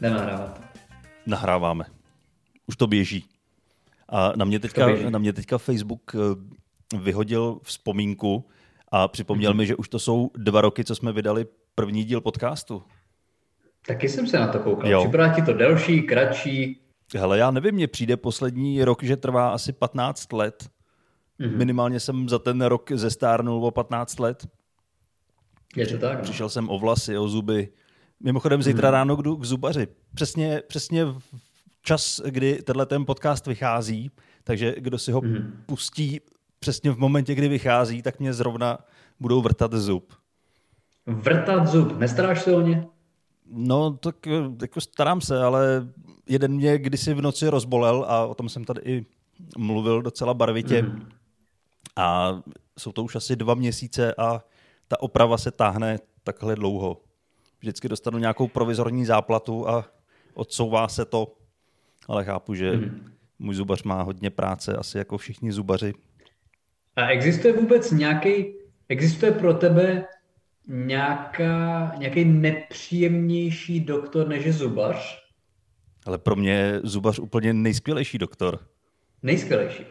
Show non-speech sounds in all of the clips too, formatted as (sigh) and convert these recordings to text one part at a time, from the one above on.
Nenahráváte. Nahráváme. Už to běží. A na mě teďka, na mě teďka Facebook eh, vyhodil vzpomínku a připomněl mm-hmm. mi, že už to jsou dva roky, co jsme vydali první díl podcastu. Taky jsem se na to koukal. Jo. Připadá ti to delší, kratší? Hele, já nevím, mně přijde poslední rok, že trvá asi 15 let. Mm-hmm. Minimálně jsem za ten rok zestárnul o 15 let. Je to tak? No. Přišel jsem o vlasy, o zuby. Mimochodem zítra mm-hmm. ráno jdu k zubaři. Přesně, přesně čas, kdy tenhle ten podcast vychází, takže kdo si ho mm-hmm. pustí přesně v momentě, kdy vychází, tak mě zrovna budou vrtat zub. Vrtat zub? Nestaráš se o ně? No, tak jako starám se, ale jeden mě kdysi v noci rozbolel a o tom jsem tady i mluvil docela barvitě. Mm. A jsou to už asi dva měsíce a ta oprava se táhne takhle dlouho. Vždycky dostanu nějakou provizorní záplatu a odsouvá se to, ale chápu, že mm. můj zubař má hodně práce, asi jako všichni zubaři. A existuje vůbec nějaký, existuje pro tebe nějaká, nějaký nepříjemnější doktor než je zubař? Ale pro mě je zubař úplně nejskvělejší doktor. Nejskvělejší?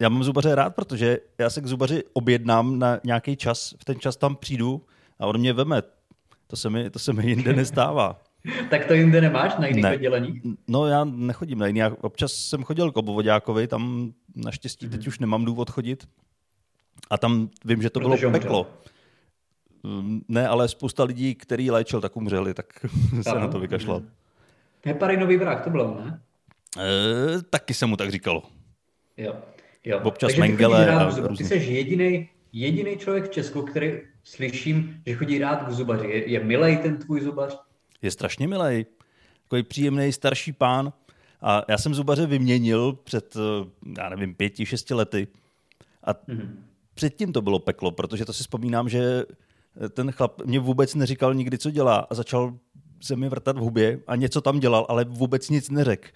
Já mám zubaře rád, protože já se k zubaři objednám na nějaký čas, v ten čas tam přijdu a on mě veme. To se mi, to se mi jinde nestává. (laughs) tak to jinde nemáš na jiných ne. odděleních? No já nechodím na jiný. Já občas jsem chodil k obvodákovi, tam naštěstí mm-hmm. teď už nemám důvod chodit. A tam vím, že to Protože bylo peklo. Umřel. Ne, ale spousta lidí, který léčil, tak umřeli, tak (laughs) se na to vykašlal. Heparinový vrak, to bylo, ne? E, taky se mu tak říkalo. Jo. jo. Občas Takže Mengele. Ty, rád, ty jsi jediný, jediný člověk v Česku, který slyším, že chodí rád k zubaři. Je, je milej ten tvůj zubař? Je strašně milej. Takový příjemný starší pán. A já jsem zubaře vyměnil před, eh, já nevím, pěti, šesti lety. A mm-hmm. předtím to bylo peklo, protože to si vzpomínám, že ten chlap mě vůbec neříkal nikdy, co dělá a začal se mi vrtat v hubě a něco tam dělal, ale vůbec nic neřekl.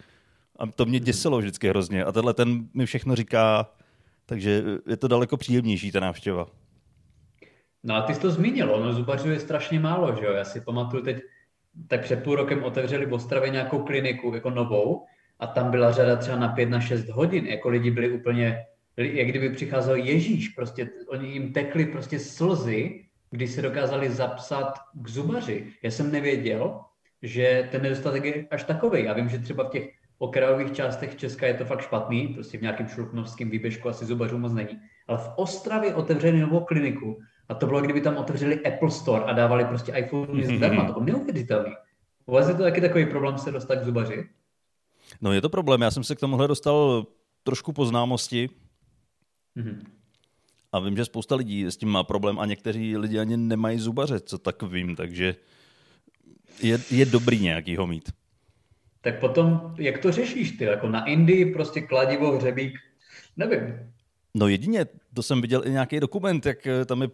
A to mě děsilo vždycky hrozně. A tenhle ten mi všechno říká, takže je to daleko příjemnější ta návštěva. No a ty jsi to zmínil, ono zubařů je strašně málo, že jo? Já si pamatuju teď, tak před půl rokem otevřeli v Ostravě nějakou kliniku, jako novou, a tam byla řada třeba na pět, na šest hodin, jako lidi byli úplně, jak kdyby přicházel Ježíš, prostě oni jim tekli prostě slzy, když se dokázali zapsat k zubaři. Já jsem nevěděl, že ten nedostatek je až takový. Já vím, že třeba v těch okrajových částech Česka je to fakt špatný, prostě v nějakém šluknovském výběžku asi zubařů moc není. Ale v Ostravě otevřeli novou kliniku a to bylo, kdyby tam otevřeli Apple Store a dávali prostě iPhone mm-hmm. zdarma. To bylo neuvěřitelné. U vás je to taky takový problém se dostat k zubaři? No je to problém. Já jsem se k tomuhle dostal trošku po známosti. Mm-hmm. A vím, že spousta lidí s tím má problém a někteří lidi ani nemají zubaře, co tak vím, takže je, je dobrý nějakýho mít. Tak potom, jak to řešíš ty? Jako na Indii prostě kladivo, hřebík, nevím. No jedině, to jsem viděl i nějaký dokument, jak tam je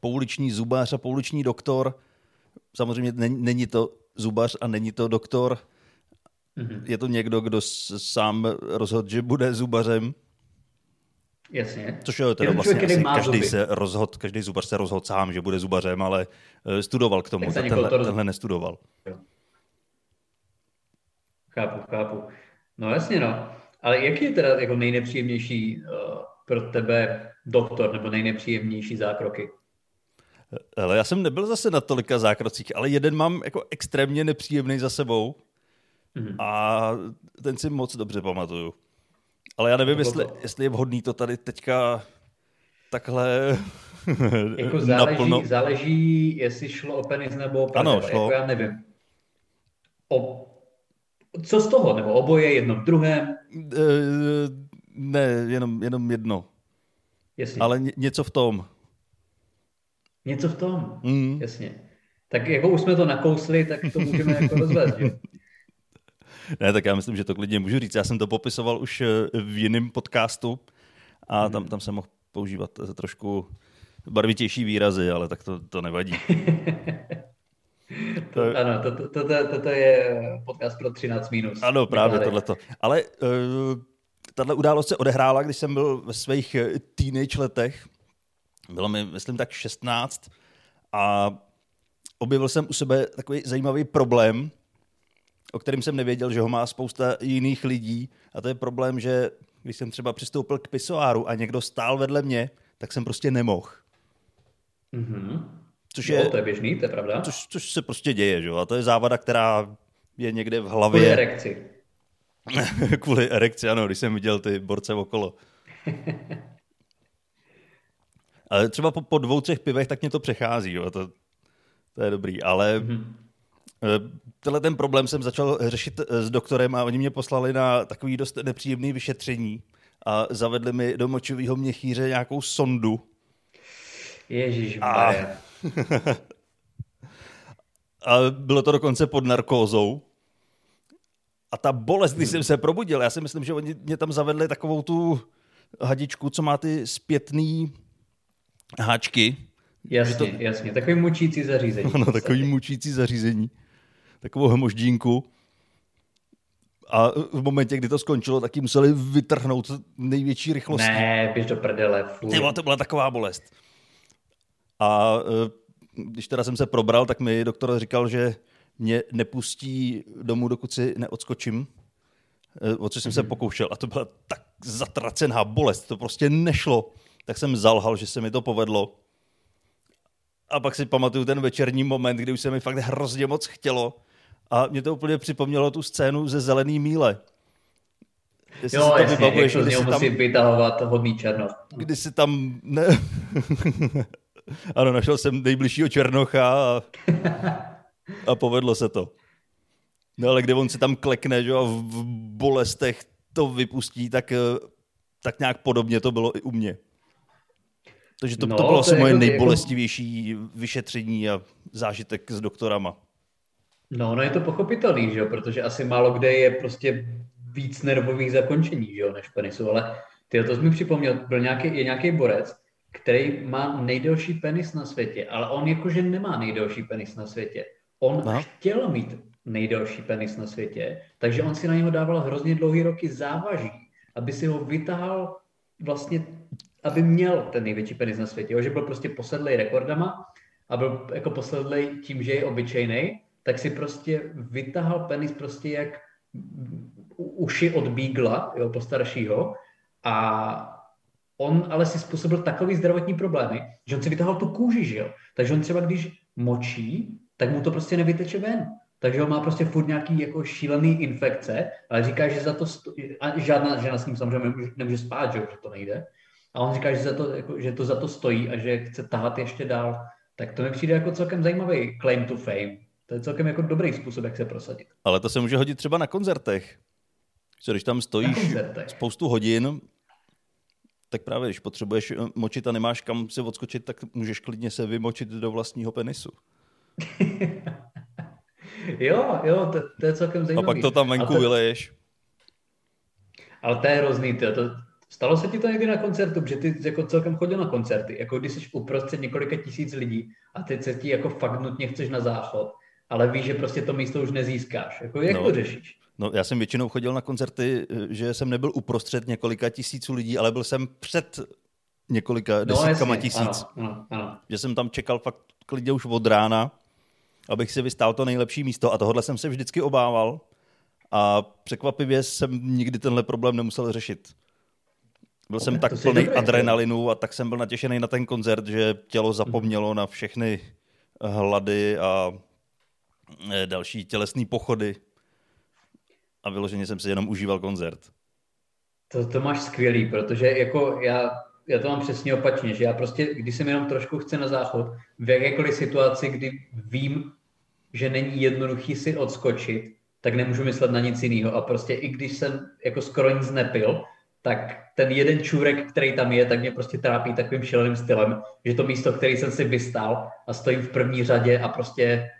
pouliční zubař a pouliční doktor. Samozřejmě není, to zubař a není to doktor. Mm-hmm. Je to někdo, kdo sám rozhodl, že bude zubařem. Jasně. Což je teda vlastně člověk, asi každý, se rozhod, každý zubař se rozhodl sám, že bude zubařem, ale uh, studoval k tomu. Tenhle, to tenhle nestudoval. Jo. Chápu, chápu. No jasně, no. Ale jaký je teda jako nejnepříjemnější uh, pro tebe doktor nebo nejnepříjemnější zákroky? Ale já jsem nebyl zase na tolika zákrocích, ale jeden mám jako extrémně nepříjemný za sebou mm-hmm. a ten si moc dobře pamatuju. Ale já nevím, jestli, jestli je vhodný to tady teďka takhle (laughs) jako (laughs) záleží, naplno. záleží, jestli šlo o penis nebo o Ano, šlo. Jako já nevím. O, co z toho? Nebo oboje, jedno v druhém? E, ne, jenom, jenom jedno. Jasně. Ale ně, něco v tom. Něco v tom? Mm. Jasně. Tak jako už jsme to nakousli, tak to můžeme jako (laughs) rozvést, že? Ne, tak já myslím, že to klidně můžu říct. Já jsem to popisoval už eh, v jiném podcastu a tam, tam jsem mohl používat trošku barvitější výrazy, ale tak to, to nevadí. (laughs) to, ano, to, to, to, to, to, je podcast pro 13 minus. Ano, právě tohleto. Ale uh, tahle událost se odehrála, když jsem byl ve svých eh, teenage letech. Bylo mi, myslím, tak 16 a objevil jsem u sebe takový zajímavý problém, o kterém jsem nevěděl, že ho má spousta jiných lidí. A to je problém, že když jsem třeba přistoupil k pisoáru a někdo stál vedle mě, tak jsem prostě nemohl. Mm-hmm. Což je, no, to je běžný, to je pravda. Což, což se prostě děje, že? A to je závada, která je někde v hlavě. Kvůli erekci. (laughs) Kvůli erekci, ano, když jsem viděl ty borce okolo. (laughs) Ale třeba po, po dvou, třech pivech tak mě to přechází, jo? To, to je dobrý, ale mm-hmm. tenhle ten problém jsem začal řešit eh, s doktorem a oni mě poslali na takový dost nepříjemný vyšetření a zavedli mi do močového měchýře nějakou sondu. Ježíš a... (laughs) a bylo to dokonce pod narkózou. A ta bolest, když jsem se probudil, já si myslím, že oni mě tam zavedli takovou tu hadičku, co má ty zpětný háčky. Jasně, to... jasně. Takový mučící zařízení. Ano, (laughs) takový mučící zařízení. Takovou hmoždínku. A v momentě, kdy to skončilo, tak ji museli vytrhnout největší rychlostí. Ne, běž do prdele. Nebo to byla taková bolest. A e, když teda jsem se probral, tak mi doktor říkal, že mě nepustí domů, dokud si neodskočím, e, o co jsem mm-hmm. se mhm. pokoušel. A to byla tak zatracená bolest, to prostě nešlo. Tak jsem zalhal, že se mi to povedlo. A pak si pamatuju ten večerní moment, kdy už se mi fakt hrozně moc chtělo. A mě to úplně připomnělo tu scénu ze Zelený míle. Jestli jo, si jasně, vybavuješ, jak to z něho musí tam, vytahovat hodný černoch. Kdy si tam... Ne... (laughs) ano, našel jsem nejbližšího černocha a, a povedlo se to. No ale kde on si tam klekne že, a v bolestech to vypustí, tak, eh, tak nějak podobně to bylo i u mě. Takže to, no, to bylo asi moje jako, nejbolestivější jako... vyšetření a zážitek s doktorama. No, no je to pochopitelný, že jo, protože asi málo kde je prostě víc nervových zakončení, že jo, než penisu, ale ty to jsi mi připomněl, byl nějaký, je nějaký borec, který má nejdelší penis na světě, ale on jakože nemá nejdelší penis na světě. On no. chtěl mít nejdelší penis na světě, takže on si na něho dával hrozně dlouhý roky závaží, aby si ho vytahal vlastně, aby měl ten největší penis na světě. Jo? Že byl prostě posedlej rekordama a byl jako posedlej tím, že je obyčejný, tak si prostě vytahal penis prostě jak uši od bígla, jo, postaršího a on ale si způsobil takový zdravotní problémy, že on si vytahal tu kůži, že jo. Takže on třeba, když močí, tak mu to prostě nevyteče ven. Takže on má prostě furt nějaký jako šílený infekce, ale říká, že za to stojí, a žádná žena s ním samozřejmě nemůže, spát, že, že to nejde. A on říká, že, za to, jako, že to za to stojí a že chce tahat ještě dál. Tak to mi přijde jako celkem zajímavý claim to fame. To je celkem jako dobrý způsob, jak se prosadit. Ale to se může hodit třeba na koncertech. Co když tam stojíš spoustu hodin tak právě, když potřebuješ eh, močit a nemáš kam si odskočit, tak můžeš klidně se vymočit do vlastního penisu. (laughs) jo, jo, to, to je celkem zajímavé. A pak to tam venku to... vyleješ. Ale to je hrozný, to, to, Stalo se ti to někdy na koncertu, že ty jako celkem chodil na koncerty, jako když jsi uprostřed několika tisíc lidí a teď se ti jako fakt nutně chceš na záchod, ale víš, že prostě to místo už nezískáš. Jako jak no. to řešíš? No, já jsem většinou chodil na koncerty, že jsem nebyl uprostřed několika tisíců lidí, ale byl jsem před několika no, desítkama jasně, tisíc. Ano, ano, ano. Že jsem tam čekal fakt klidně už od rána, abych si vystál to nejlepší místo a tohle jsem se vždycky obával a překvapivě jsem nikdy tenhle problém nemusel řešit. Byl jsem tak plný dobrý, adrenalinu a tak jsem byl natěšený na ten koncert, že tělo zapomnělo na všechny hlady a eh, další tělesné pochody a vyloženě jsem si jenom užíval koncert. To, to máš skvělý, protože jako já, já to mám přesně opačně, že já prostě, když jsem jenom trošku chce na záchod, v jakékoliv situaci, kdy vím, že není jednoduchý si odskočit, tak nemůžu myslet na nic jiného. A prostě i když jsem jako skoro nic nepil, tak ten jeden čůrek, který tam je, tak mě prostě trápí takovým šíleným stylem, že to místo, který jsem si vystál a stojím v první řadě a prostě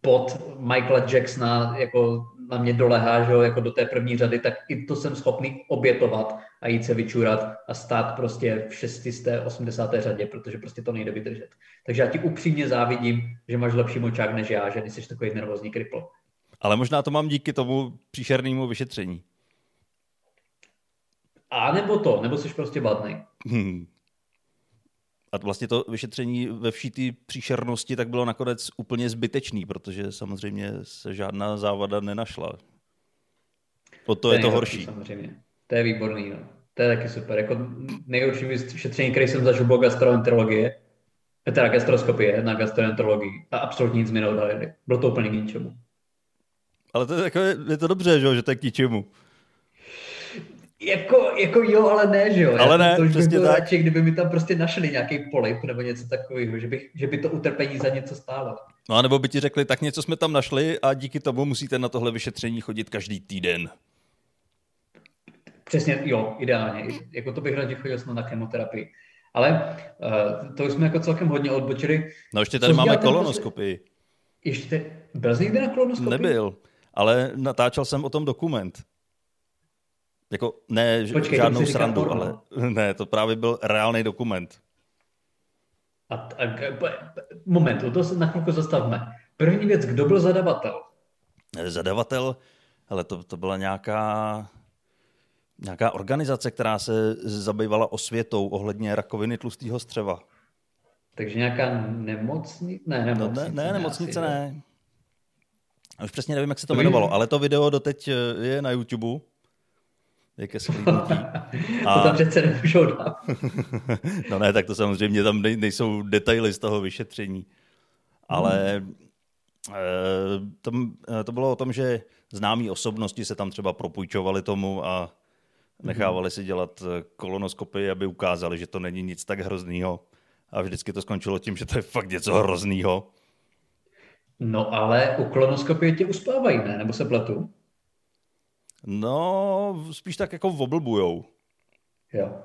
pod Michaela Jacksona jako na mě dolehá, že jo, jako do té první řady, tak i to jsem schopný obětovat a jít se vyčurat a stát prostě v 680. řadě, protože prostě to nejde vydržet. Takže já ti upřímně závidím, že máš lepší močák než já, že nejsi takový nervózní kripl. Ale možná to mám díky tomu příšernému vyšetření. A nebo to, nebo jsi prostě badný. Hmm. a vlastně to vyšetření ve vší té příšernosti tak bylo nakonec úplně zbytečný, protože samozřejmě se žádná závada nenašla. O to, to je to horší. Samozřejmě. To je výborný. No. To je taky super. Jako nejhorší vyšetření, který jsem zažil, bylo gastroenterologie, teda gastroskopie na gastroenterologii a absolutně nic mi neodhalili. Bylo to úplně k ničemu. Ale to je, jako, je to dobře, že, že to je k ničemu. Jako, jako jo, ale ne, že jo. Ale ne, to už přesně by tak. Radši, kdyby mi tam prostě našli nějaký polip nebo něco takového, že, bych, že by to utrpení za něco stálo. No a nebo by ti řekli, tak něco jsme tam našli a díky tomu musíte na tohle vyšetření chodit každý týden. Přesně, jo, ideálně. Jako to bych raději chodil snad na chemoterapii. Ale uh, to už jsme jako celkem hodně odbočili. No ještě tady Co máme kolonoskopii. Ještě, byl jsi někdy na kolonoskopii? Nebyl, ale natáčel jsem o tom dokument. Jako ne Počkej, žádnou to srandu, porno. ale (laughs) ne, to právě byl reálný dokument. A, a, moment, u toho se na chvilku zastavme. První věc, kdo byl zadavatel? Zadavatel, ale to, to byla nějaká, nějaká organizace, která se zabývala osvětou ohledně rakoviny tlustého střeva. Takže nějaká nemocnice? Ne, No, nemocnice. ne, ne, nemocnice ne. A Už přesně nevím, jak se to To jmenovalo, ale to video doteď eh, je na YouTube. Je ke shlédnutí. (laughs) To tam přece nemůžou dát. (laughs) no ne, tak to samozřejmě tam nej, nejsou detaily z toho vyšetření. Ale eh, tam, eh, to bylo o tom, že známí osobnosti se tam třeba propůjčovali tomu a nechávali si dělat eh, kolonoskopy, aby ukázali, že to není nic tak hroznýho. A vždycky to skončilo tím, že to je fakt něco hroznýho. No ale u kolonoskopie tě uspávají, ne? Nebo se pletu? No, spíš tak jako oblbujou. Jo.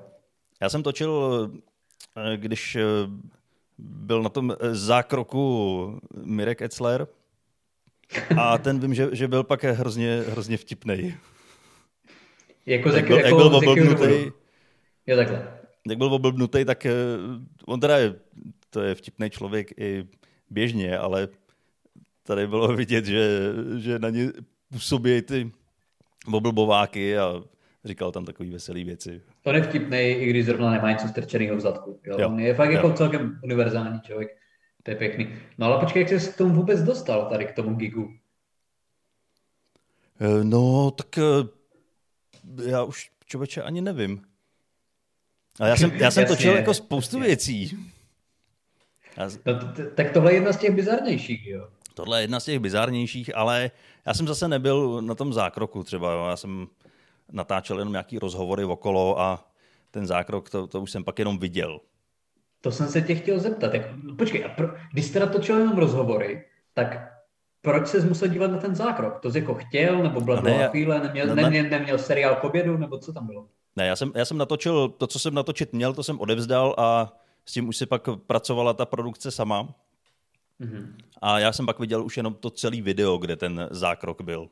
Já jsem točil, eh, když eh, byl na tom eh, zákroku Mirek Etzler a ten vím, že, že byl pak hrozně, hrozně vtipnej. Jako, Jak byl, jak jako byl z jakého oblbnutý? Jo, takhle. jak byl oblbnutý, tak on teda je, to je vtipný člověk i běžně, ale tady bylo vidět, že, že na ně působí ty oblbováky a říkal tam takové veselé věci. On je vtipnej, i když zrovna nemá něco strčeného v zadku. Jo? Jo. On je fakt Jo. jako celkem univerzální člověk. To je pěkný. No ale počkej, jak jsi k tomu vůbec dostal, tady k tomu gigu? Eh, No, tak eh, já už člověče ani nevím. A já jsem, já jsem Jasně, točil jako spoustu jasně. věcí. Já, No, tak tohle je jedna z těch bizarnějších, jo. Tohle je jedna z těch bizárnějších, ale já jsem zase nebyl na tom zákroku třeba. Jo. Já jsem natáčel jenom nějaký rozhovory okolo a ten zákrok, to, to už jsem pak jenom viděl. To jsem se tě chtěl zeptat. Jak, no, počkej, a pro, když jsi teda točil jenom rozhovory, tak proč jsi musel dívat na ten zákrok? To jsi jako chtěl, nebo byla ne, chvíle, neměl, ne. neměl, neměl seriál k obědu, nebo co tam bylo? Ne, já jsem, já jsem natočil, to, co jsem natočit měl, to jsem odevzdal a s tím už si pak pracovala ta produkce sama. Mhm. A já jsem pak viděl už jenom to celý video, kde ten zákrok byl.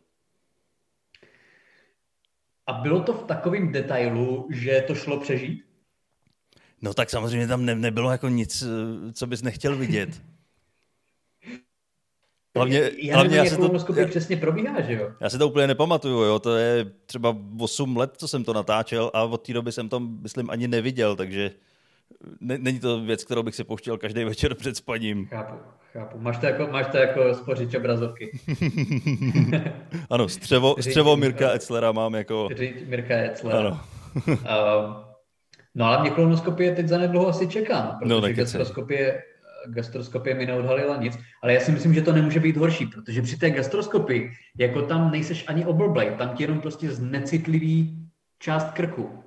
A bylo to v takovém detailu, že to šlo přežít? No tak samozřejmě tam ne, nebylo jako nic, co bys nechtěl vidět. (laughs) Hlavně, já hlavně já, se to, já, přesně probíhá, že jo? já si to úplně nepamatuju, jo. to je třeba 8 let, co jsem to natáčel a od té doby jsem to, myslím, ani neviděl, takže není to věc, kterou bych si pouštěl každý večer před spaním. Chápu, chápu. Máš to jako, máš to jako spořič obrazovky. (laughs) Ano, střevo, střevo Mirka Etzlera mám jako... Mirka Jecler. Ano. Um, (laughs) no ale mě kolonoskopie teď zanedlouho asi čeká, no, protože No, no, nekecej. gastroskopie, gastroskopie mi neodhalila nic, ale já si myslím, že to nemůže být horší, protože při té gastroskopii, jako tam nejseš ani oblblej, tam ti jenom prostě znecitlivý část krku.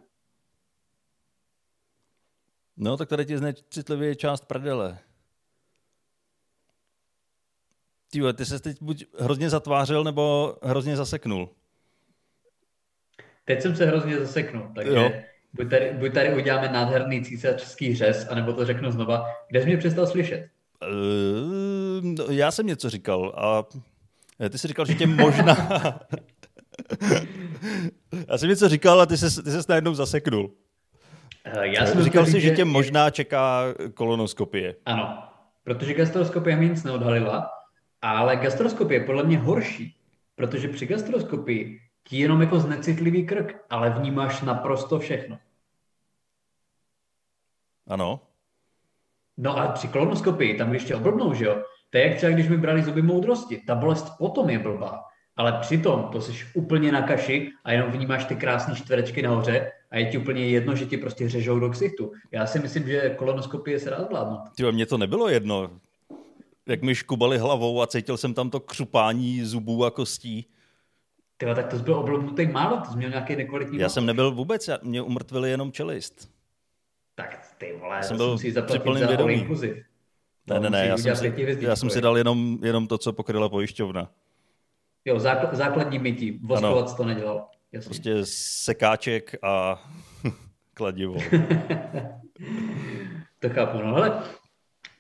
No, tak tady ti znecitlivě je část prdele. Ty, ty se teď buď hrozně zatvářil, nebo hrozně zaseknul. Teď jsem se hrozně zaseknul, takže Jo. buď tady, buď tady uděláme nádherný císařský řez, anebo to řeknu znova, kde jsi mě přestal slyšet? Uh, no, já jsem něco říkal a ty jsi říkal, že tě možná... (laughs) (laughs) já jsem něco říkal a ty se ty ses najednou zaseknul. Eh, Já jsem říkal jsi, že tě možná čeká kolonoskopie. Ano, protože gastroskopie mi nic neodhalila, ale gastroskopie je podle mě horší, protože při gastroskopii ti jenom jako znecitlivý krk, ale vnímáš naprosto všechno. Ano. No a při kolonoskopii, tam když tě oblbnou, že jo, to je jak třeba, když mi brali zuby moudrosti. Ta bolest potom je blbá. Ale přitom to jsi úplně na kaši a jenom vnímáš ty krásné čtverečky nahoře a je ti úplně jedno, že ti prostě řežou do ksichtu. Já si myslím, že kolonoskopie se dá zvládnout. Tyjo, mně to nebylo jedno. Jak mi škubali hlavou a cítil jsem tam to křupání zubů a kostí. Tyjo, tak to jsi byl oblomnutý málo, to jsi měl nějaký nekvalitní Já jsem nebyl vůbec, já, mě umrtvili jenom čelist. Tak ty vole, já jsem byl si zaplatit za vědomí. inkluziv. Ne, ne, ne, já jsem, si, já jsem si dal jenom, jenom to, co pokryla pojišťovna. Jo, zákl, základní mytí. Voskovat to nedělal. Jasně. Prostě sekáček a (laughs) kladivo. (laughs) to chápu. No hele,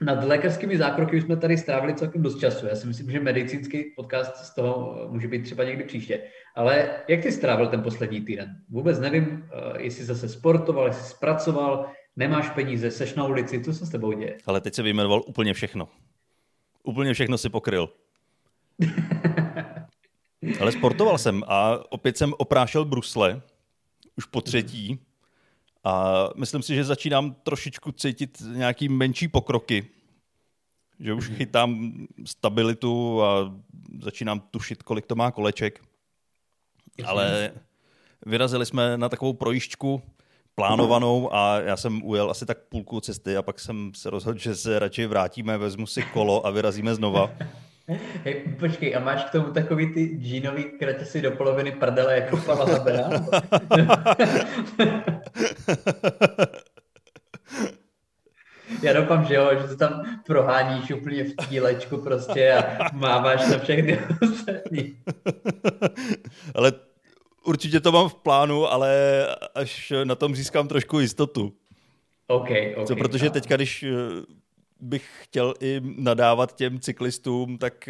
nad lékařskými zákroky jsme tady strávili celkem dost času. Já si myslím, že medicínský podcast z toho může být třeba někdy příště. Ale jak ty strávil ten poslední týden? Vůbec nevím, eh, jestli zase sportoval, jestli zpracoval, nemáš peníze, seš na ulici, co se s tebou děje? Ale teď se vyjmenoval úplně všechno. Úplně všechno si pokryl. (laughs) Ale sportoval jsem a opět jsem oprášel brusle, už po třetí. A myslím si, že začínám trošičku cítit nějaký menší pokroky. Že už mhm. chytám stabilitu a začínám tušit, kolik to má koleček. Ale vyrazili jsme na takovou projížďku plánovanou a já jsem ujel asi tak půlku cesty a pak jsem se rozhodl, že se radši vrátíme, vezmu si kolo a vyrazíme znova. Hej, počkej, a máš k tomu takový ty džínový kratěsy do poloviny prdele jako Pavla Habera? (laughs) Já doufám, že jo, že to tam proháníš úplně v tílečku prostě a máváš na všechny ostatní. Ale určitě to mám v plánu, ale až na tom získám trošku jistotu. OK, OK. Co, protože teďka, když bych chtěl i nadávat těm cyklistům, tak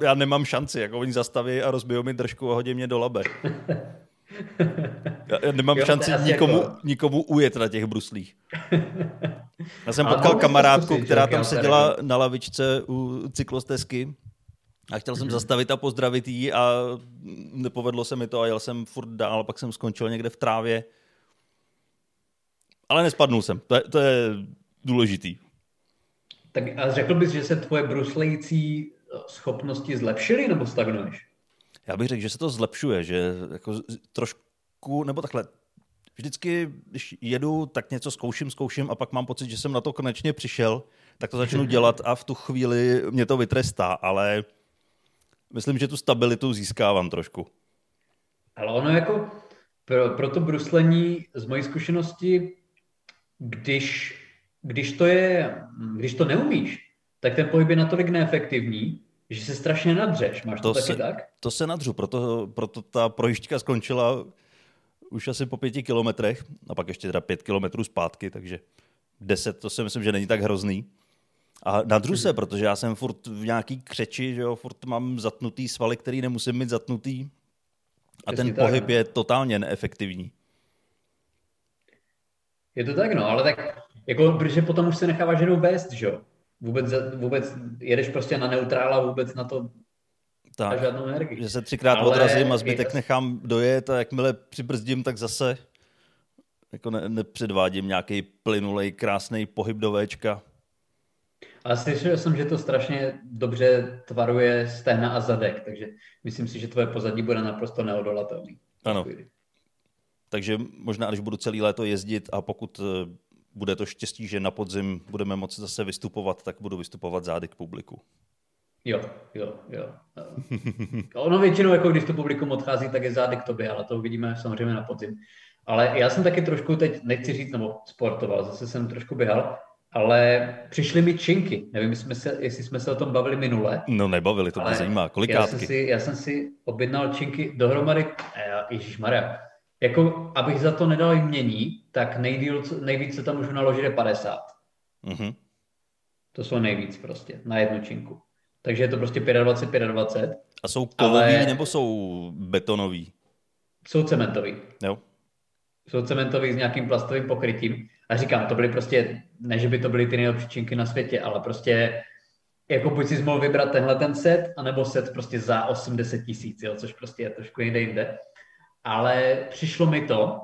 já nemám šanci, jako oni zastaví a rozbijou mi držku a hodí mě do labe. Já, nemám jo, šanci nikomu, jako... nikomu ujet na těch bruslích. Já jsem potkal kamarádku, zkusit, která tam seděla na lavičce u cyklostezky a chtěl jsem mm-hmm. zastavit a pozdravit jí a nepovedlo se mi to a jel jsem furt dál, pak jsem skončil někde v trávě. Ale nespadnul jsem, to je, to je důležitý. Tak a řekl bys, že se tvoje bruslející schopnosti zlepšily nebo stagnuješ? Já bych řekl, že se to zlepšuje, že jako trošku, nebo takhle, vždycky, když jedu, tak něco zkouším, zkouším a pak mám pocit, že jsem na to konečně přišel, tak to začnu (laughs) dělat a v tu chvíli mě to vytrestá, ale myslím, že tu stabilitu získávám trošku. Ale ono jako pro, pro to bruslení z mojí zkušenosti, když když to, je, když to neumíš, tak ten pohyb je natolik neefektivní, že se strašně nadřeš. Máš to, to taky se, tak? To se nadřu, proto, proto ta projížďka skončila už asi po pěti kilometrech a pak ještě teda pět kilometrů zpátky, takže deset, to si myslím, že není tak hrozný. A nadřu se, mhm. protože já jsem furt v nějaký křeči, že jo, furt mám zatnutý svaly, který nemusím mít zatnutý. A Přesně ten tak, pohyb no. je totálně neefektivní. Je to tak, no, ale tak jako, protože potom už se necháváš jenom vést, že jo? Vůbec, vůbec jedeš prostě na neutrála, vůbec na to tak, žádnou energii. Že se třikrát Ale odrazím a zbytek nechám dojet a jakmile přibrzdím, tak zase jako ne, nepředvádím nějaký plynulej, krásný pohyb do Včka. Ale slyšel jsem, že to strašně dobře tvaruje stehna a zadek, takže myslím si, že tvoje pozadí bude naprosto neodolatelný. Ano. Takže možná, když budu celý léto jezdit a pokud eh, bude to štěstí, že na podzim budeme moci zase vystupovat, tak budu vystupovat zády k publiku. Jo, jo, jo. ono většinou, jako když to publikum odchází, tak je zády k tobě, ale to uvidíme samozřejmě na podzim. Ale já jsem taky trošku teď, nechci říct, nebo sportoval, zase jsem trošku běhal, ale přišly mi činky. Nevím, jestli jsme se, jestli jsme se o tom bavili minule. No nebavili, to mě zajímá. Kolikátky? Já jsem, si, já jsem si objednal činky dohromady, eh, Ježíš Maria, jako, abych za to nedal jmění, tak nejdíl, nejvíc, co tam můžu naložit, je 50. Mm-hmm. To jsou nejvíc prostě, na jednu činku. Takže je to prostě 25, 25. A jsou kovový ale... nebo jsou betonový? Jsou cementový. Jo. Jsou cementový s nějakým plastovým pokrytím. A říkám, to byly prostě, ne, že by to byly ty nejlepší činky na světě, ale prostě jako buď si mohl vybrat tenhle ten set, anebo set prostě za 80 tisíc, což prostě je trošku jinde jinde ale přišlo mi to,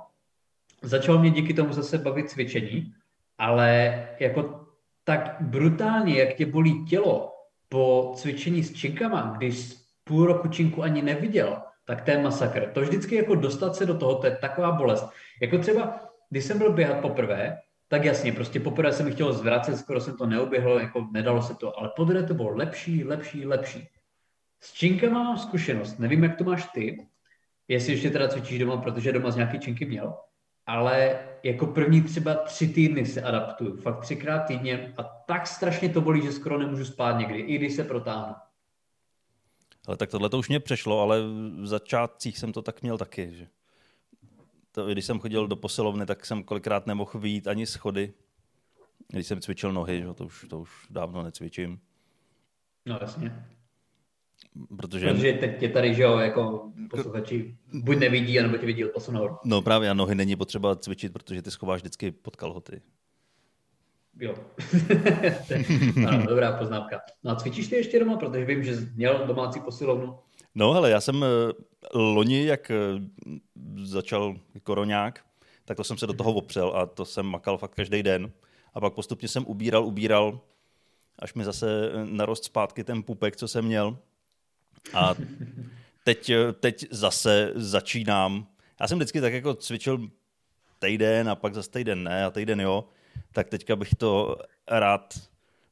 začalo mě díky tomu zase bavit cvičení, ale jako tak brutálně, jak tě bolí tělo po cvičení s činkama, když půl roku činku ani neviděl, tak to je masakr. To vždycky jako dostat se do toho, to je taková bolest. Jako třeba, když jsem byl běhat poprvé, tak jasně, prostě poprvé jsem chtěl zvracet, skoro jsem to neoběhl, jako nedalo se to, ale podruhé to bylo lepší, lepší, lepší. S činkama mám zkušenost, nevím, jak to máš ty, jestli ještě teda cvičíš doma, protože doma z nějaký činky měl, ale jako první třeba tři týdny se adaptuju, fakt třikrát týdně a tak strašně to bolí, že skoro nemůžu spát někdy, i když se protáhnu. Ale tak tohle to už mě přešlo, ale v začátcích jsem to tak měl taky. Že to, když jsem chodil do posilovny, tak jsem kolikrát nemohl vyjít ani schody. Když jsem cvičil nohy, že, to, už, to už dávno necvičím. No jasně. Protože... Protože teď tě tady, že jo, jako posluchači buď nevidí, anebo tě vidí od No právě a nohy není potřeba cvičit, protože ty schováš vždycky pod kalhoty. Jo. (laughs) ano, dobrá poznámka. No a cvičíš ty ještě doma, protože vím, že jsi měl domácí posilovnu. No hele, já jsem eh, loni, jak eh, začal koroňák, tak to jsem se do toho opřel a to jsem makal fakt každý den. A pak postupně jsem ubíral, ubíral, až mi zase eh, narost zpátky ten pupek, co jsem měl. A teď, teď zase začínám. Já jsem vždycky tak jako cvičil týden a pak zase týden ne a týden jo. Tak teďka bych to rád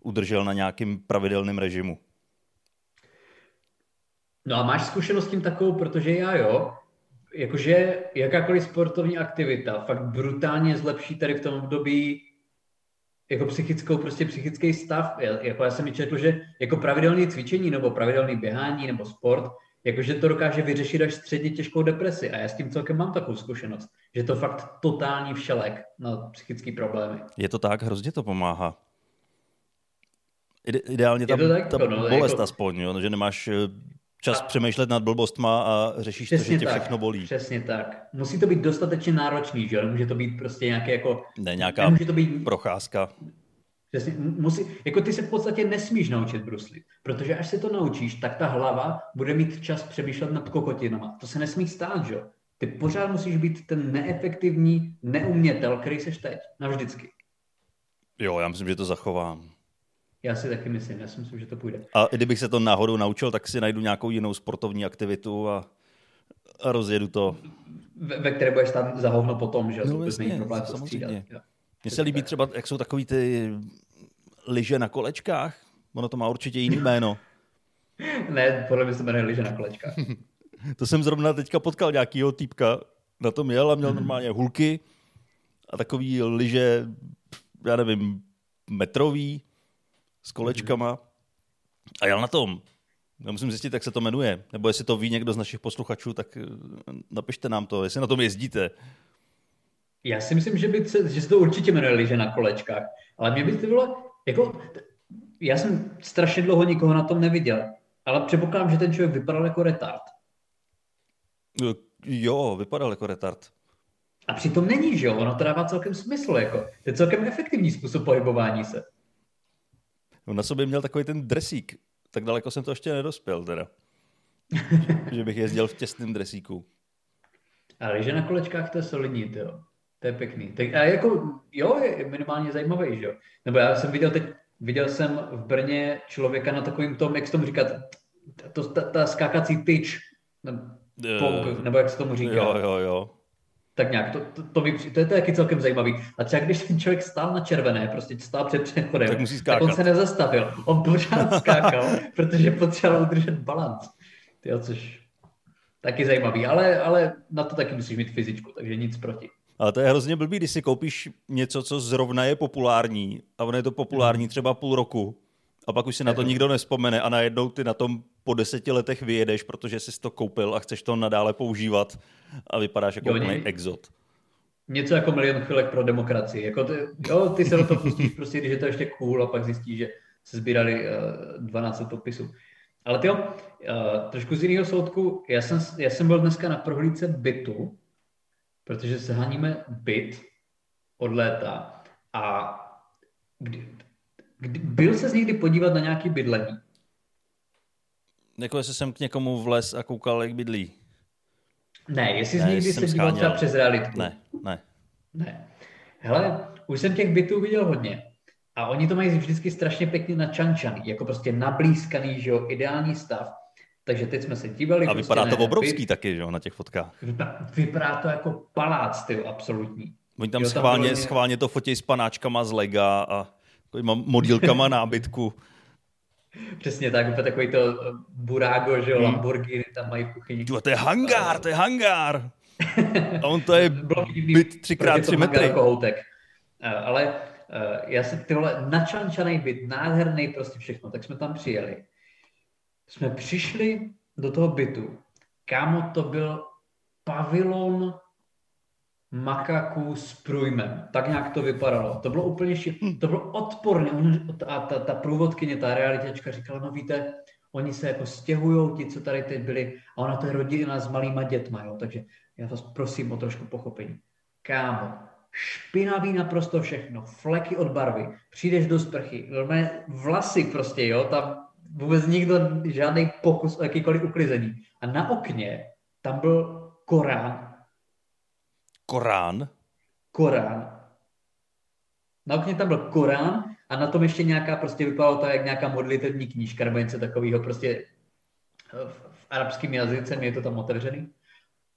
udržel na nějakým pravidelném režimu. No a máš zkušenost s tím takovou, protože já jo, jakože jakákoliv sportovní aktivita fakt brutálně zlepší tady v tom období jako psychickou, prostě psychický stav. Jako já jsem mi četl, že jako pravidelné cvičení nebo pravidelné běhání nebo sport, jakože to dokáže vyřešit až středně těžkou depresi. A já s tím celkem mám takovou zkušenost, že to fakt totální všelek na psychické problémy. Je to tak, hrozně to pomáhá. Ide, ideálně tam tak, ta no, bolest jako... aspoň, jo, že nemáš eh, čas a... přemýšlet nad blbostma a řešíš přesně to, že tě tak, všechno bolí. Přesně tak. Musí to být dostatečně náročný, že Nemůže to být prostě nějaké jako... Ne, nějaká nemůže to být... procházka. Přesně, musí, jako ty se v podstatě nesmíš naučit bruslit, protože až se to naučíš, tak ta hlava bude mít čas přemýšlet nad kokotinama. To se nesmí stát, že Ty pořád musíš být ten neefektivní neumětel, který seš teď, navždycky. Jo, já myslím, že to zachovám. Já si taky myslím, já si myslím, že to půjde. A kdybych se to náhodou naučil, tak si najdu nějakou jinou sportovní aktivitu a, a rozjedu to. Ve, ve které budeš tam za hovno potom, že? No, to jasně, problém samozřejmě. Mně se líbí třeba, jak jsou takový ty lyže na kolečkách. Ono to má určitě jiný (laughs) jméno. ne, podle mě se jmenuje lyže na kolečkách. (laughs) to jsem zrovna teďka potkal nějakýho týpka, na tom jel a měl mm-hmm. normálně hulky a takový lyže, já nevím, metrový, s kolečkama a jel na tom. Já musím zjistit, jak se to jmenuje. Nebo jestli to ví někdo z našich posluchačů, tak eh, napište nám to, jestli na tom jezdíte. Já si myslím, že, by se, že se to určitě jmenuje liže na kolečkách. Ale mě by to bylo, jako, já jsem strašně dlouho nikoho na tom neviděl, ale předpokládám, že ten člověk vypadal jako retard. Eh, jo, vypadal jako retard. A přitom není, že jo? Ono to dává celkem smysl, jako. To je celkem efektivní způsob pohybování se. On na sobě měl takový ten dresík. Tak daleko jsem to ještě nedospěl teda. (laughs) že bych jezdil v těsném dresíku. Ale že na kolečkách to je solidní, to, to je pěkný. Tak, a jako, jo, je minimálně zajímavý, že jo. Nebo já jsem viděl teď, viděl jsem v Brně člověka na takovým tom, jak se tomu říkat, to, ta, ta skákací tyč, nebo, nebo jak se tomu říká. Jo, jo, jo tak nějak, to, to, to, mi, to, je, to je taky celkem zajímavý. A třeba když ten člověk stál na červené, prostě stál před přechodem, tak, musí tak on se nezastavil. On pořád skákal, (laughs) protože potřeboval udržet balans. Tyjo, což taky zajímavý, ale, ale na to taky musíš mít fyzičku, takže nic proti. Ale to je hrozně blbý, když si koupíš něco, co zrovna je populární a ono je to populární třeba půl roku a pak už si na to nikdo nespomene a najednou ty na tom po deseti letech vyjedeš, protože jsi to koupil a chceš to nadále používat a vypadáš jako úplný exot. Něco jako milion chvilek pro demokracii. Jako ty, jo, ty se do toho pustíš prostě, když je to ještě cool a pak zjistíš, že se sbírali uh, 12 podpisů. Ale ty jo, uh, trošku z jiného soudku, já jsem, já jsem byl dneska na prohlídce bytu, protože se haníme byt od léta a kdy, kdy, byl se někdy podívat na nějaký bydlení? Jako jestli jsem k někomu vlez a koukal, jak bydlí. Ne, jestli jsi někdy se díval třeba přes realitku. Ne, ne. Ne. Hele, už jsem těch bytů viděl hodně. A oni to mají vždycky strašně pěkně načančaný, jako prostě nablízkaný, že jo, ideální stav. Takže teď jsme se dívali. A vypadá prostě to obrovský taky, že jo, na těch fotkách. Vypadá, vypadá to jako palác, ty absolutní. Oni tam, jo, schválně, tam schválně to fotí s panáčkama z lega a modílkama nábytku. (laughs) Přesně tak, úplně takový to eh, Burago, že jo, hmm. Lamborghini tam mají v kuchyni. to je hangár, to je hangár. (laughs) A on to je byt 3x3 metry. Jako houtek. Eh, ale eh, já si tyhle načančaný byt, nádherný prostě všechno, tak jsme tam přijeli. Jsme přišli do toho bytu. Kámo, to byl pavilon makaků s průjmem. Tak nějak to vypadalo. To bylo úplně ši... Hm. to bylo odporné. A ta, ta průvodkyně, ta realitečka říkala, no víte, oni se jako stěhují, ti, co tady teď byli, a ona to je rodina s malýma dětma, jo, takže já vás prosím o trošku pochopení. Kámo, špinavý naprosto všechno, fleky od barvy, přijdeš do sprchy, vlasy prostě, jo, tam vůbec nikdo, žádný pokus o jakýkoliv uklizení. A na okně tam byl Korán Korán? Korán. Na okně tam byl Korán a na tom ještě nějaká, prostě vypadalo to jak nějaká modlitevní knížka nebo něco takového, prostě v, v arabském jazyce, mě je to tam otevřený.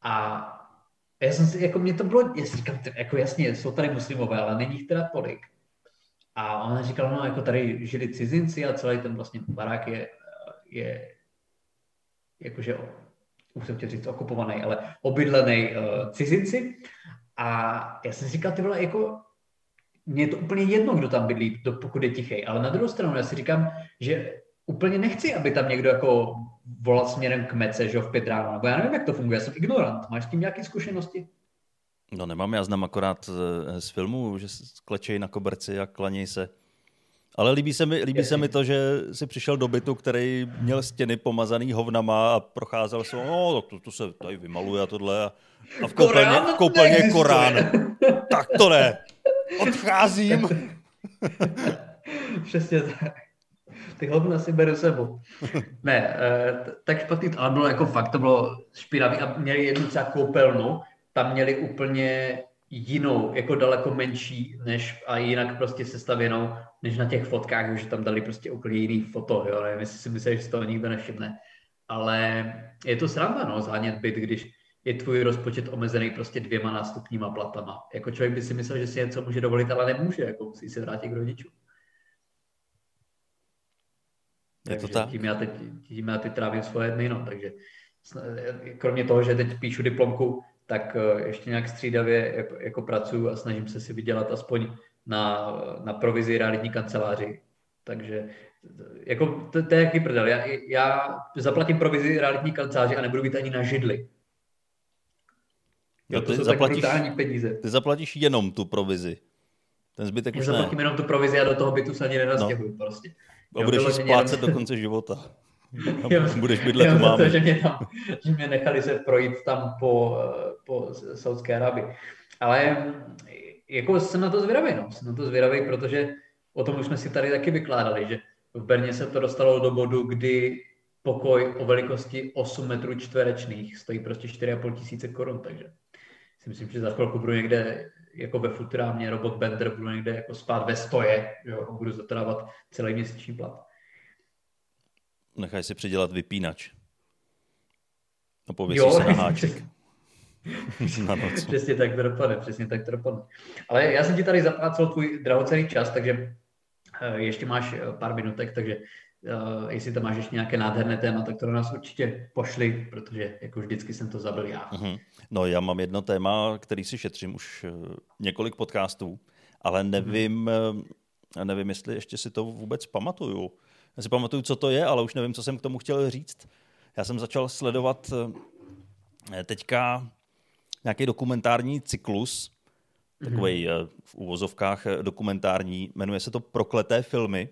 A já jsem si, jako mě to bylo, já si říkám, jako jasně, jsou tady muslimové, ale není jich teda tolik. A ona říkala, no jako tady žili cizinci a celý ten vlastně barák je, je jakože už jsem chtěl říct okupovaný, ale obydlený uh, cizinci. A já jsem říkal, ty vole, jako mně je to úplně jedno, kdo tam bydlí, pokud je tichý. Ale na druhou stranu já si říkám, že úplně nechci, aby tam někdo jako volal směrem k mece, že v pět ráno, nebo já nevím, jak to funguje, já jsem ignorant. Máš s tím nějaké zkušenosti? No nemám, já znám akorát eh, z filmu, že klečejí na koberci a klanějí se. Ale líbí se mi, líbí se mi to, že si přišel do bytu, který měl stěny pomazaný hovnama a procházel se, no, to, to se tady vymaluje a tohle. A, a v koupelně, v koupelně Korán. tak to ne. Odcházím. (laughs) Přesně tak. Ty hovna si beru sebou. Ne, eh, tak špatný to, ale bylo jako fakt, to bylo špinavý a měli jednu třeba koupelnu, tam měli úplně jinou, jako daleko menší, než a jinak prostě sestavěnou, než na těch fotkách, že tam dali prostě úplně jiný foto, jo, nevím, jestli si myslíš, že si toho nikdo nevšimne. Ale je to sranda, no, zánět byt, když je tvůj rozpočet omezený prostě dvěma nástupníma platama. Jako člověk by si myslel, že si něco může dovolit, ale nemůže, jako musí se vrátit k rodičům. Je to tak? Tím já teď, tím já teď trávím svoje dny, no, takže kromě toho, že teď píšu diplomku, tak eh, ještě nějak střídavě jako, jako pracuji a snažím se si vydělat aspoň na, na provizi realitní kanceláři. Takže jako to, to je jaký prdel. Já, já zaplatím provizi realitní kanceláři a nebudu být ani na židli. Jo, ty, zaplatíš, peníze. ty zaplatíš jenom tu provizi. Ten zbytek už ne. zaplatím jenom tu provizi a do toho bytu se ani nenastěhuju no. prostě. A budeš ji splácet jenom... do konce života. (laughs) budeš bydlet u mámy. že mě, tam, že mě nechali se projít tam po, po Saudské Arabii. Ale jako jsem na to zvědavý, no. Jsem na to zvědavý, protože o tom už jsme si tady taky vykládali, že v Brně se to dostalo do bodu, kdy pokoj o velikosti 8 metrů čtverečných stojí prostě 4,5 tisíce korun, takže si myslím, že za chvilku budu někde jako ve Futurámě robot Bender, budu někde jako spát ve stoje, jo, budu zatrávat celý měsíční plat. Nechaj si přidělat vypínač. A pověsí se na (laughs) háček. (laughs) na noc. Přesně tak to dopadne, přesně tak to dopadne. Ale já jsem ti tady zaplácel tvůj drahocený čas, takže eh, ještě máš eh, pár minutek, takže uh, jestli tam máš ještě nějaké nádherné téma, tak to do nás určitě pošli, protože jako vždycky jsem to zabil já. Uh-huh. No já mám jedno téma, který si šetřím už několik podcastů, ale nevím, uh-huh. nevím, jestli ještě si to vůbec pamatuju. Já si pamatuju, co to je, ale už nevím, co jsem k tomu chtěl říct. Já jsem začal sledovat teďka nějaký dokumentární cyklus, takový mm-hmm. v úvozovkách eh, dokumentární, jmenuje se to Prokleté filmy.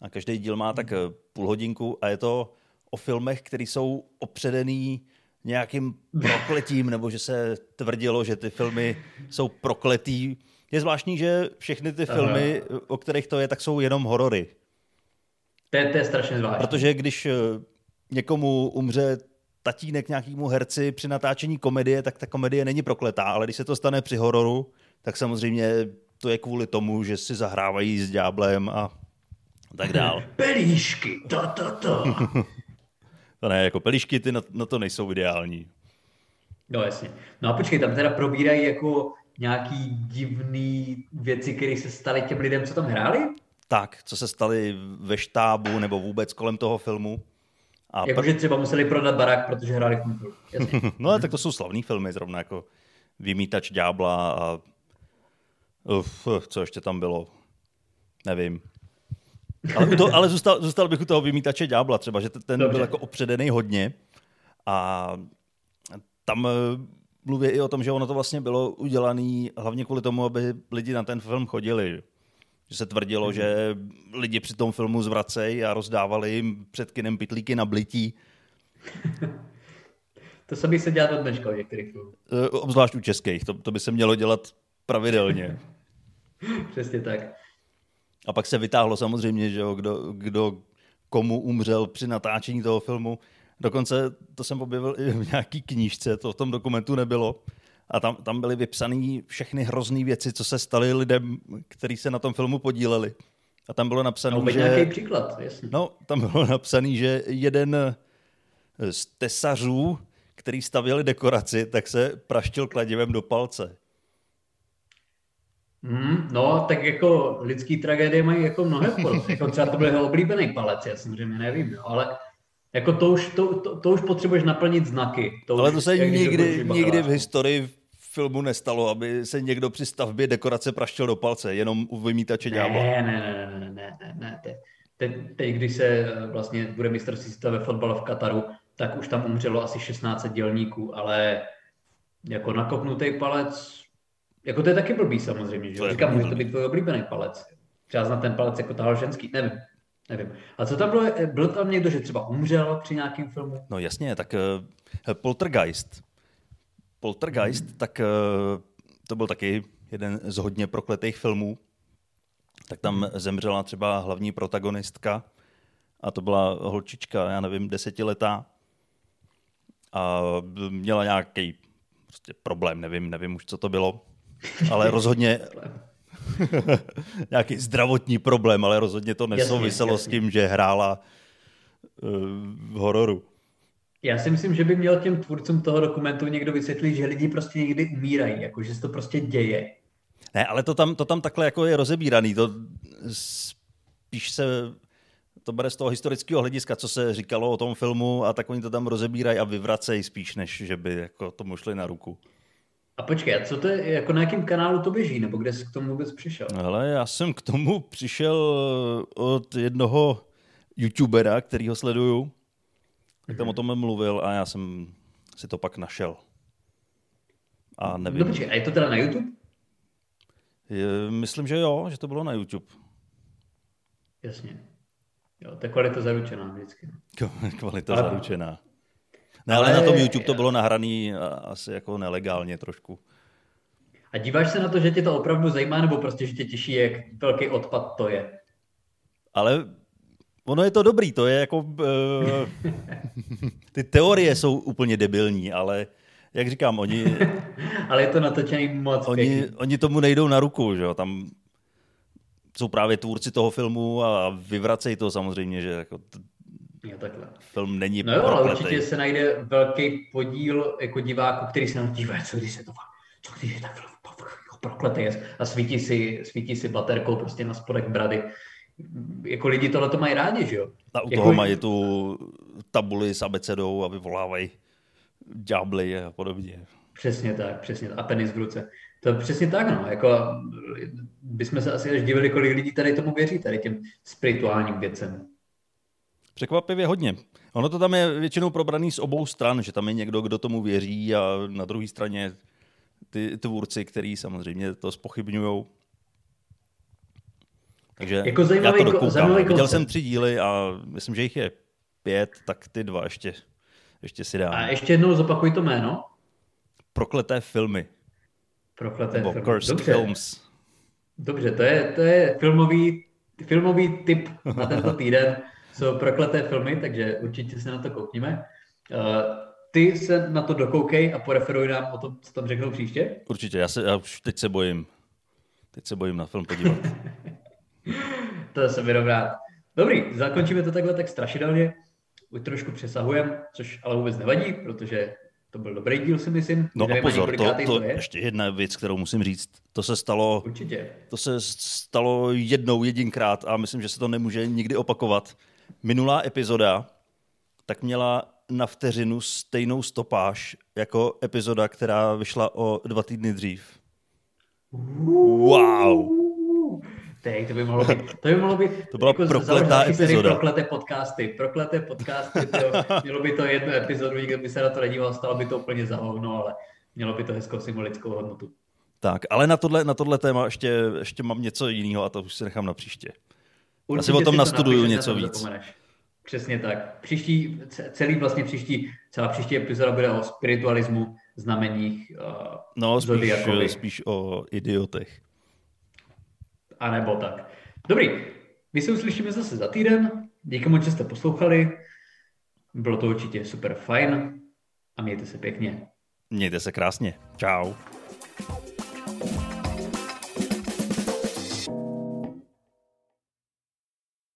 A každý díl má tak eh, půl hodinku a je to o filmech, které jsou opředený nějakým prokletím, nebo že se tvrdilo, že ty filmy jsou prokletý. Je zvláštní, že všechny ty filmy, Aha. o kterých to je, tak jsou jenom horory. To je, to je strašně zvláštní. Protože když někomu umře tatínek nějakému herci při natáčení komedie, tak ta komedie není prokletá, ale když se to stane při hororu, tak samozřejmě to to je kvůli tomu, že si zahrávají s ďáblem a tak dál. (laughs) Pelíšky, to, to, to. (laughs) to ne, jako pelíšky ty na, na to nejsou ideální. No jasně. No a počkej, tam teda probírají jako nějaký divný věci, které se staly těm lidem, co tam hráli? Tak, co se staly ve štábu nebo vůbec kolem toho filmu. A Jakože pr- třeba museli prodat barák, protože hráli v (laughs) No tak to jsou slavní filmy, zrovna jako Vymítač ďábla a uf, co ještě tam bylo, nevím. Ale, to, ale zůstal, zůstal bych u toho Vymítače ďábla třeba, že ten Dobře. byl jako opředený hodně a tam eh, mluví i o tom, že ono to vlastně bylo udělané hlavně kvůli tomu, aby lidi na ten film chodili. Že se tvrdilo, mm-hmm. že lidi při tom filmu zvracejí a rozdávali jim před kinem pitlíky na blití. (laughs) to se by se dělat od dneška některých filmů. Eh, obzvlášť u českých, to, to by se mělo dělat pravidelně. (laughs) Přesně tak. A pak se vytáhlo samozřejmě, že jo, kdo, kdo komu umřel při natáčení toho filmu. Dokonce to jsem objevil i v nějaký knížce, to v tom dokumentu nebylo. A tam, tam byly vypsané všechny hrozné věci, co se staly lidem, kteří se na tom filmu podíleli. A tam bylo napsané, no, že... nějaký příklad, jasně. No, tam bylo (laughs) napsané, že jeden z tesařů, který stavěli dekoraci, tak se praštil kladivem do palce. Mm, no, tak jako lidský tragédie mají jako mnohé formy. (laughs) Jako třeba to byl jeho oblíbený palec, já samozřejmě nevím, jo, ale jako to už, to, to, to už potřebuješ naplnit znaky. To ale už, to se nikdy, nikdy v historii filmu nestalo, aby se někdo při stavbě dekorace praštil do palce, jenom u vymítače ďábla. Ne, ne, ne, ne, ne, ne, ne. Teď, teď, když se eh, vlastně bude mistrovství světa ve fotbale v Kataru, tak už tam umřelo asi 16 dělníků, ale jako nakopnutý palec, jako to je taky blbý samozřejmě, že? Říkám, může to být tvůj oblíbený palec. Třeba znát ten palec jako tahal ženský, nevím. Nevím. A co tam bylo? Byl tam někdo, že třeba umřel při nějakém filmu? No jasně, tak uh, Poltergeist. Poltergeist, hmm. tak uh, to byl taky jeden z hodně prokletých filmů. Tak tam hmm. zemřela třeba hlavní protagonistka a to byla holčička, já nevím, desetiletá a měla nějaký prostě problém, nevím, nevím už, co to bylo, ale rozhodně (laughs) nějaký zdravotní problém, ale rozhodně to nesouviselo jasně, jasně. s tím, že hrála uh, v hororu. Já si myslím, že by měl těm tvůrcům toho dokumentu někdo vysvětlit, že lidi prostě někdy umírají, jako že se to prostě děje. Ne, ale to tam, to tam takhle jako je rozebíraný. To spíš se to bude z toho historického hlediska, co se říkalo o tom filmu a tak oni to tam rozebírají a vyvracejí spíš, než že by jako tomu šli na ruku. A počkej, a co to je, jako na jakém kanálu to běží, nebo kde jsi k tomu vůbec přišel? Ale já jsem k tomu přišel od jednoho youtubera, který ho sleduju, tak tam o tom mluvil a já jsem si to pak našel. A nevím. No počkej, a je to teda na YouTube? Je, myslím, že jo, že to bylo na YouTube. Jasně. Jo, to je kvalita zaručená vždycky. kvalita ale, zaručená. Ne, ale, ale na tom YouTube to bylo nahraný asi jako nelegálně trošku. A díváš se na to, že tě to opravdu zajímá, nebo prostě, že tě těší, jak velký odpad to je? Ale ono je to dobrý, to je jako... Uh, (laughs) ty teorie jsou úplně debilní, ale jak říkám, oni... (laughs) ale je to natočený moc oni, oni tomu nejdou na ruku, že jo, tam jsou právě tvůrci toho filmu a vyvracejí to samozřejmě, že jako Jo, takhle. Film není No jo, ale určitě se najde velký podíl jako diváků, který se na dívají, co když se to co když je ten film prokletý a svítí si, svítí si baterkou prostě na spodek brady. Jako lidi tohle to mají rádi, že jo? A u jako... toho mají tu tabuli s abecedou a vyvolávají ďábly a podobně. Přesně tak, přesně tak. A penis v ruce. To je přesně tak, no. Jako, bychom se asi až divili, kolik lidí tady tomu věří, tady těm spirituálním věcem. Překvapivě hodně. Ono to tam je většinou probraný z obou stran, že tam je někdo, kdo tomu věří a na druhé straně ty tvůrci, který samozřejmě to spochybňují. Takže jako já to dokoukám. Viděl jsem tři díly a myslím, že jich je pět, tak ty dva ještě, ještě si dám. A ještě jednou zopakuj to jméno. Prokleté filmy. Prokleté Nebo filmy. Cursed Dobře. Films. Dobře, to je, to je filmový, filmový tip na tento týden (laughs) jsou prokleté filmy, takže určitě se na to koukneme. Uh, ty se na to dokoukej a poreferuj nám o tom, co tam řeknou příště. Určitě, já, se, já už teď se bojím. Teď se bojím na film podívat. (laughs) to se mi dobrá. Dobrý, zakončíme to takhle tak strašidelně. Už trošku přesahujeme, což ale vůbec nevadí, protože to byl dobrý díl, si myslím. No Nevím, a pozor, to, to, to je. ještě jedna věc, kterou musím říct. To se stalo, Určitě. To se stalo jednou, jedinkrát a myslím, že se to nemůže nikdy opakovat. Minulá epizoda tak měla na vteřinu stejnou stopáž jako epizoda, která vyšla o dva týdny dřív. Wow! Tej, to by mohlo být, to by mohlo být to byla jako prokletá epizoda. Prokleté podcasty, prokleté podcasty, to, mělo by to jednu epizodu, nikdo by se na to nedíval, stalo by to úplně za hovno, ale mělo by to hezkou symbolickou hodnotu. Tak, ale na tohle, na tohle téma ještě, ještě mám něco jiného a to už si nechám na příště. Určitě Asi o tom nastuduju něco víc. Zapomeneš. Přesně tak. Příští, celý vlastně příští, celá příští epizoda bude o spiritualismu, znameních uh, No, spíš, spíš o idiotech. A nebo tak. Dobrý, my se uslyšíme zase za týden. Díky moc, že jste poslouchali. Bylo to určitě super fajn a mějte se pěkně. Mějte se krásně. Ciao.